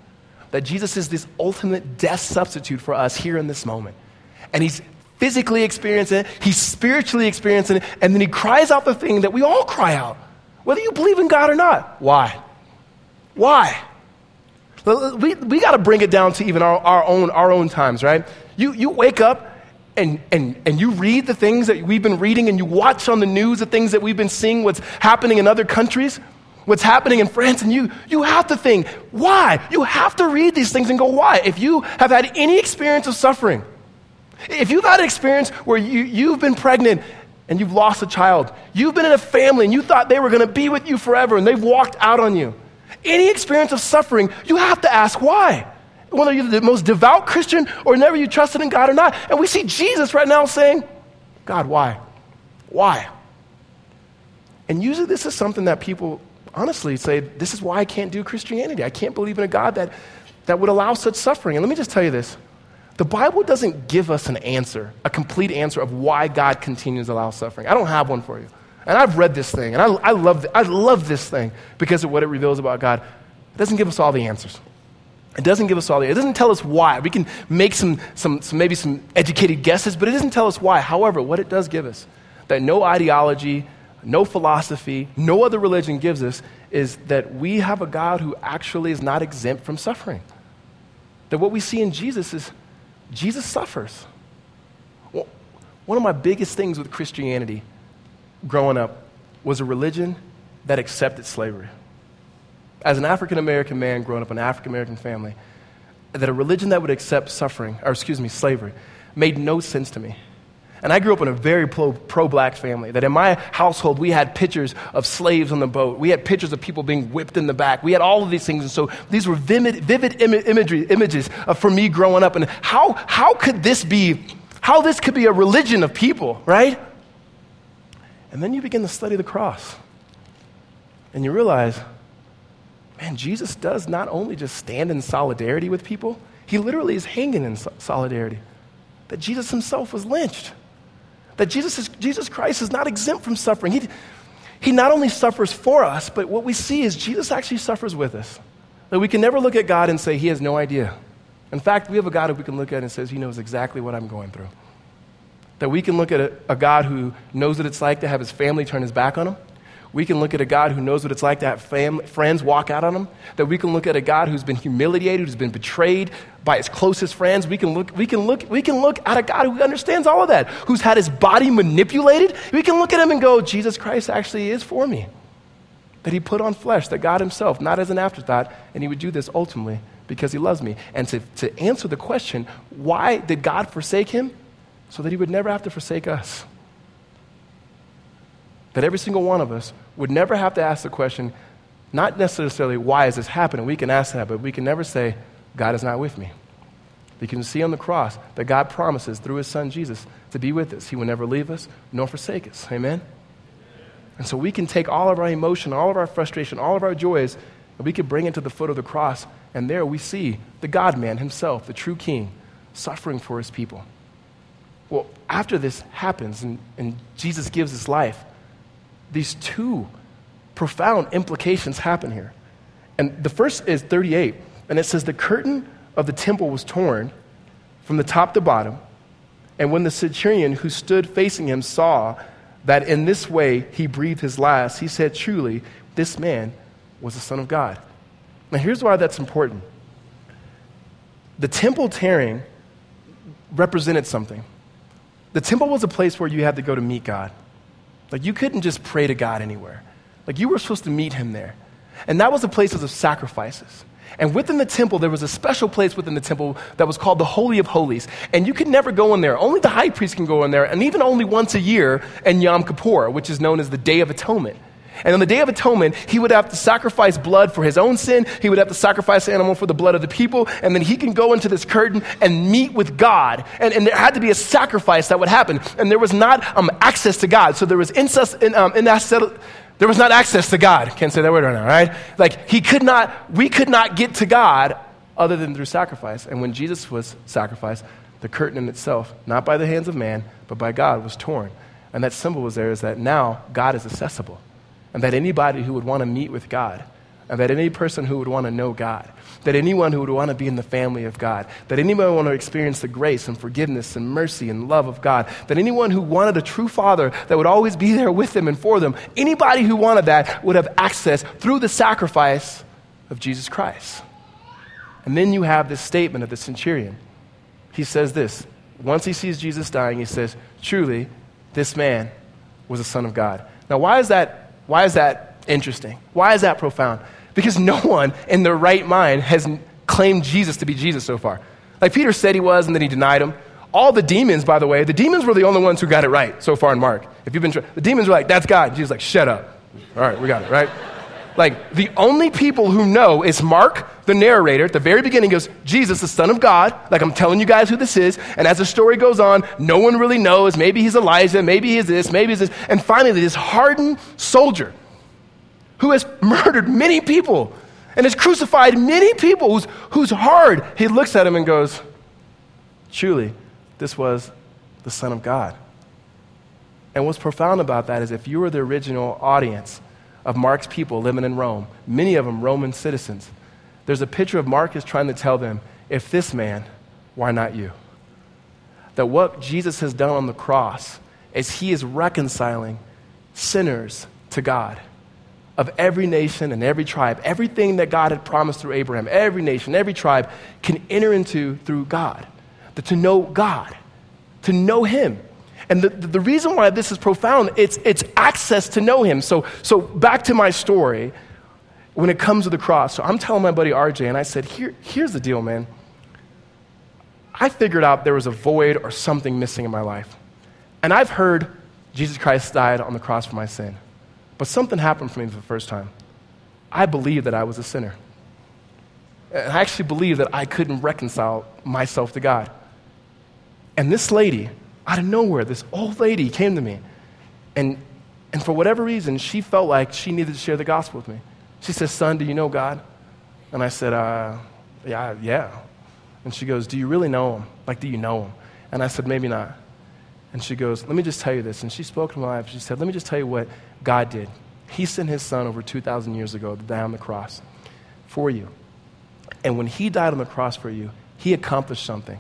That Jesus is this ultimate death substitute for us here in this moment and he's physically experiencing it, he's spiritually experiencing it, and then he cries out the thing that we all cry out, whether you believe in God or not. Why? Why? We, we got to bring it down to even our, our, own, our own times, right? You, you wake up and, and, and you read the things that we've been reading and you watch on the news the things that we've been seeing, what's happening in other countries, what's happening in France, and you, you have to think, why? You have to read these things and go, why? If you have had any experience of suffering, if you've had an experience where you, you've been pregnant and you've lost a child, you've been in a family and you thought they were going to be with you forever and they've walked out on you, any experience of suffering, you have to ask why. Whether you're the most devout Christian or never you trusted in God or not. And we see Jesus right now saying, God, why? Why? And usually this is something that people honestly say, this is why I can't do Christianity. I can't believe in a God that, that would allow such suffering. And let me just tell you this the Bible doesn't give us an answer, a complete answer of why God continues to allow suffering. I don't have one for you. And I've read this thing, and I, I, love, I love this thing because of what it reveals about God. It doesn't give us all the answers. It doesn't give us all the, it doesn't tell us why. We can make some, some, some, maybe some educated guesses, but it doesn't tell us why. However, what it does give us, that no ideology, no philosophy, no other religion gives us, is that we have a God who actually is not exempt from suffering. That what we see in Jesus is Jesus suffers. Well, One of my biggest things with Christianity growing up was a religion that accepted slavery. As an African American man growing up in an African American family, that a religion that would accept suffering, or excuse me, slavery, made no sense to me. And I grew up in a very pro black family. That in my household, we had pictures of slaves on the boat. We had pictures of people being whipped in the back. We had all of these things. And so these were vivid, vivid imagery, images of, for me growing up. And how, how could this be, how this could be a religion of people, right? And then you begin to study the cross. And you realize, man, Jesus does not only just stand in solidarity with people, he literally is hanging in solidarity. That Jesus himself was lynched. That Jesus, is, Jesus Christ is not exempt from suffering. He, he not only suffers for us, but what we see is Jesus actually suffers with us. That we can never look at God and say, He has no idea. In fact, we have a God who we can look at and says, He knows exactly what I'm going through. That we can look at a, a God who knows what it's like to have his family turn his back on him we can look at a God who knows what it's like to have fam- friends walk out on him. That we can look at a God who's been humiliated, who's been betrayed by his closest friends. We can look, we can look, we can look at a God who understands all of that, who's had his body manipulated. We can look at him and go, Jesus Christ actually is for me. That he put on flesh, that God himself, not as an afterthought, and he would do this ultimately because he loves me. And to, to answer the question, why did God forsake him? So that he would never have to forsake us. That every single one of us would never have to ask the question, not necessarily why is this happening? We can ask that, but we can never say, God is not with me. We can see on the cross that God promises through his son Jesus to be with us. He will never leave us nor forsake us. Amen? And so we can take all of our emotion, all of our frustration, all of our joys, and we can bring it to the foot of the cross. And there we see the God man himself, the true king, suffering for his people. Well, after this happens and, and Jesus gives his life, these two profound implications happen here. And the first is 38, and it says, The curtain of the temple was torn from the top to bottom. And when the centurion who stood facing him saw that in this way he breathed his last, he said, Truly, this man was the Son of God. Now, here's why that's important the temple tearing represented something. The temple was a place where you had to go to meet God. Like you couldn't just pray to God anywhere. Like you were supposed to meet him there. And that was a place of sacrifices. And within the temple, there was a special place within the temple that was called the Holy of Holies. And you could never go in there. Only the high priest can go in there, and even only once a year in Yom Kippur, which is known as the Day of Atonement. And on the Day of Atonement, he would have to sacrifice blood for his own sin. He would have to sacrifice an animal for the blood of the people. And then he can go into this curtain and meet with God. And, and there had to be a sacrifice that would happen. And there was not um, access to God. So there was incest, in, um, that there was not access to God. Can't say that word right now, right? Like he could not, we could not get to God other than through sacrifice. And when Jesus was sacrificed, the curtain in itself, not by the hands of man, but by God, was torn. And that symbol was there is that now God is accessible and that anybody who would want to meet with God, and that any person who would want to know God, that anyone who would want to be in the family of God, that anyone would want to experience the grace and forgiveness and mercy and love of God, that anyone who wanted a true father that would always be there with them and for them, anybody who wanted that would have access through the sacrifice of Jesus Christ. And then you have this statement of the centurion. He says this once he sees Jesus dying, he says, Truly, this man was a son of God. Now, why is that why is that interesting? Why is that profound? Because no one in their right mind has claimed Jesus to be Jesus so far. Like Peter said he was, and then he denied him. All the demons, by the way, the demons were the only ones who got it right so far in Mark. If you've been, the demons were like, "That's God." Jesus like, "Shut up." All right, we got it right. Like the only people who know is Mark, the narrator, at the very beginning goes, Jesus, the Son of God. Like I'm telling you guys who this is. And as the story goes on, no one really knows. Maybe he's Elijah, maybe he's this, maybe he's this. And finally, this hardened soldier who has murdered many people and has crucified many people, who's, who's hard, he looks at him and goes, Truly, this was the Son of God. And what's profound about that is if you were the original audience, of Mark's people living in Rome, many of them Roman citizens. There's a picture of Mark is trying to tell them, if this man, why not you? That what Jesus has done on the cross is he is reconciling sinners to God of every nation and every tribe. Everything that God had promised through Abraham, every nation, every tribe can enter into through God. That to know God, to know him. And the, the reason why this is profound, it's, it's access to know him. So, so back to my story when it comes to the cross. So I'm telling my buddy RJ, and I said, Here, here's the deal, man. I figured out there was a void or something missing in my life. And I've heard Jesus Christ died on the cross for my sin. But something happened for me for the first time. I believed that I was a sinner. And I actually believed that I couldn't reconcile myself to God. And this lady, out of nowhere, this old lady came to me. And, and for whatever reason, she felt like she needed to share the gospel with me. She says, Son, do you know God? And I said, uh, Yeah, yeah. And she goes, Do you really know him? Like, do you know him? And I said, Maybe not. And she goes, Let me just tell you this. And she spoke to my life. She said, Let me just tell you what God did. He sent his son over 2,000 years ago to die on the cross for you. And when he died on the cross for you, he accomplished something.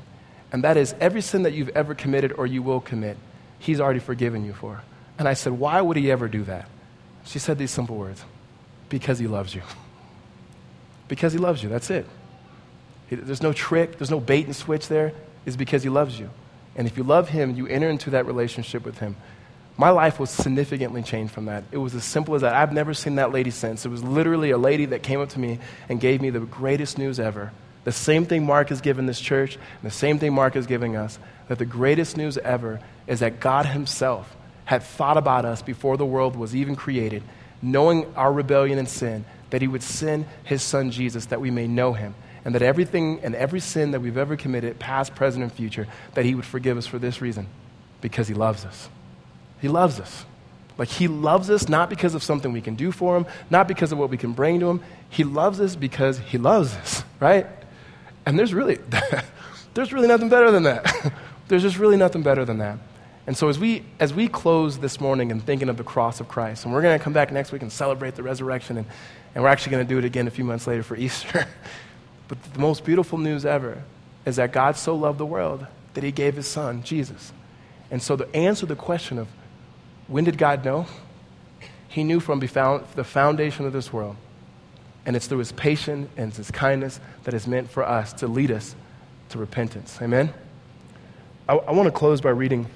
And that is every sin that you've ever committed or you will commit, he's already forgiven you for. And I said, Why would he ever do that? She said these simple words Because he loves you. because he loves you. That's it. There's no trick, there's no bait and switch there. It's because he loves you. And if you love him, you enter into that relationship with him. My life was significantly changed from that. It was as simple as that. I've never seen that lady since. It was literally a lady that came up to me and gave me the greatest news ever. The same thing Mark has given this church, and the same thing Mark is giving us, that the greatest news ever is that God Himself had thought about us before the world was even created, knowing our rebellion and sin, that He would send His Son Jesus that we may know Him and that everything and every sin that we've ever committed, past, present, and future, that He would forgive us for this reason because He loves us. He loves us. Like, He loves us not because of something we can do for Him, not because of what we can bring to Him. He loves us because He loves us, right? And there's really, there's really nothing better than that. there's just really nothing better than that. And so as we, as we close this morning and thinking of the cross of Christ, and we're going to come back next week and celebrate the resurrection, and, and we're actually going to do it again a few months later for Easter. But the most beautiful news ever is that God so loved the world that he gave his son, Jesus. And so to answer the question of when did God know? He knew from the foundation of this world. And it's through his patience and his kindness that is meant for us to lead us to repentance. Amen? I, I want to close by reading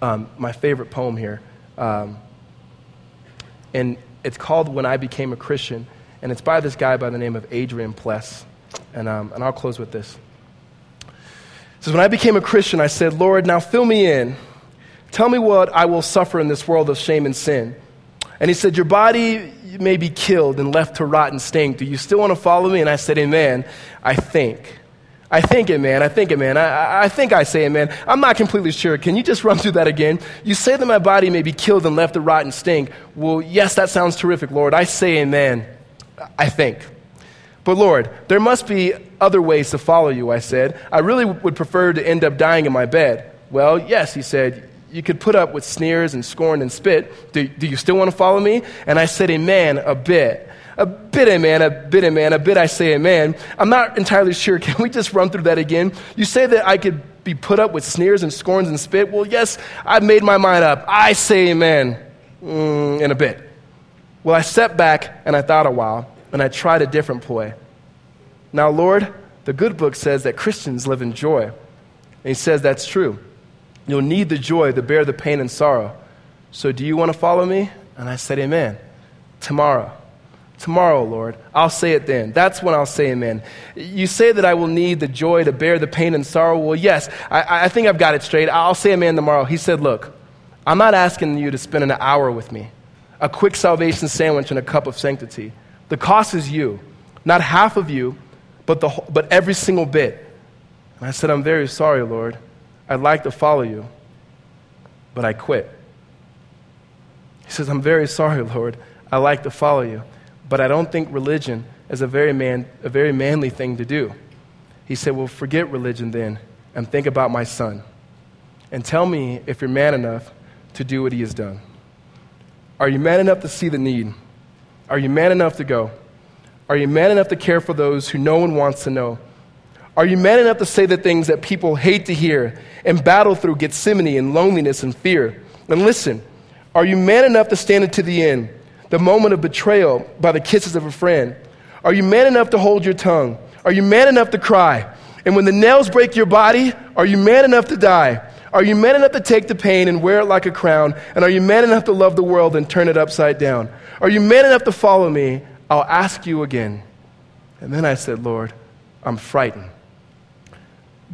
um, my favorite poem here. Um, and it's called When I Became a Christian. And it's by this guy by the name of Adrian Plass. And, um, and I'll close with this. It says, When I became a Christian, I said, Lord, now fill me in. Tell me what I will suffer in this world of shame and sin. And he said, Your body may be killed and left to rot and stink. Do you still want to follow me? And I said, Amen. I think. I think it, man. I think it, man. I, I think I say it, man. I'm not completely sure. Can you just run through that again? You say that my body may be killed and left to rot and stink. Well, yes, that sounds terrific, Lord. I say amen. I think. But Lord, there must be other ways to follow you, I said. I really would prefer to end up dying in my bed. Well, yes, he said, you could put up with sneers and scorn and spit. Do, do you still want to follow me? And I said, Amen, a bit. A bit, amen, a bit, amen, a bit, I say, amen. I'm not entirely sure. Can we just run through that again? You say that I could be put up with sneers and scorns and spit. Well, yes, I've made my mind up. I say, amen, mm, in a bit. Well, I stepped back and I thought a while and I tried a different ploy. Now, Lord, the good book says that Christians live in joy. And he says that's true. You'll need the joy to bear the pain and sorrow. So, do you want to follow me? And I said, Amen. Tomorrow. Tomorrow, Lord. I'll say it then. That's when I'll say amen. You say that I will need the joy to bear the pain and sorrow. Well, yes, I, I think I've got it straight. I'll say amen tomorrow. He said, Look, I'm not asking you to spend an hour with me, a quick salvation sandwich and a cup of sanctity. The cost is you, not half of you, but, the, but every single bit. And I said, I'm very sorry, Lord. I'd like to follow you, but I quit. He says, I'm very sorry, Lord. I like to follow you, but I don't think religion is a very, man, a very manly thing to do. He said, Well, forget religion then and think about my son. And tell me if you're man enough to do what he has done. Are you man enough to see the need? Are you man enough to go? Are you man enough to care for those who no one wants to know? Are you man enough to say the things that people hate to hear and battle through Gethsemane and loneliness and fear? And listen, are you man enough to stand it to the end, the moment of betrayal by the kisses of a friend? Are you man enough to hold your tongue? Are you man enough to cry? And when the nails break your body, are you man enough to die? Are you man enough to take the pain and wear it like a crown? And are you man enough to love the world and turn it upside down? Are you man enough to follow me? I'll ask you again. And then I said, Lord, I'm frightened.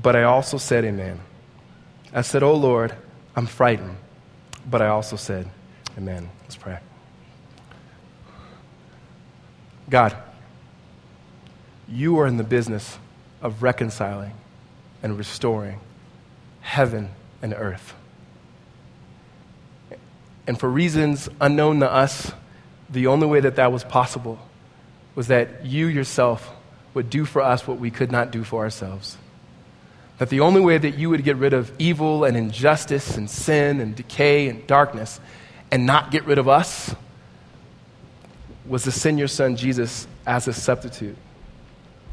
But I also said, Amen. I said, Oh Lord, I'm frightened. But I also said, Amen. Let's pray. God, you are in the business of reconciling and restoring heaven and earth. And for reasons unknown to us, the only way that that was possible was that you yourself would do for us what we could not do for ourselves. That the only way that you would get rid of evil and injustice and sin and decay and darkness and not get rid of us was to send your son Jesus as a substitute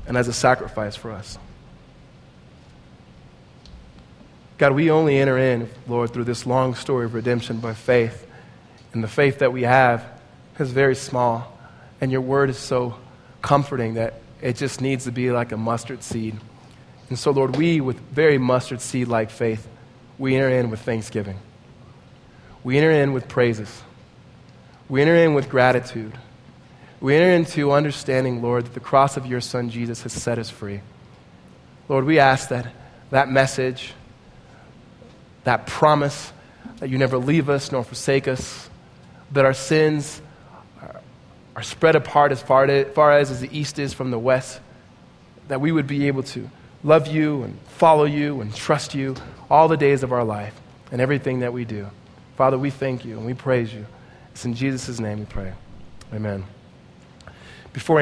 and as a sacrifice for us. God, we only enter in, Lord, through this long story of redemption by faith. And the faith that we have is very small. And your word is so comforting that it just needs to be like a mustard seed. And so, Lord, we, with very mustard seed like faith, we enter in with thanksgiving. We enter in with praises. We enter in with gratitude. We enter into understanding, Lord, that the cross of your Son Jesus has set us free. Lord, we ask that that message, that promise that you never leave us nor forsake us, that our sins are spread apart as far, to, far as, as the east is from the west, that we would be able to love you and follow you and trust you all the days of our life and everything that we do. Father, we thank you and we praise you. It's in Jesus' name we pray. Amen. Before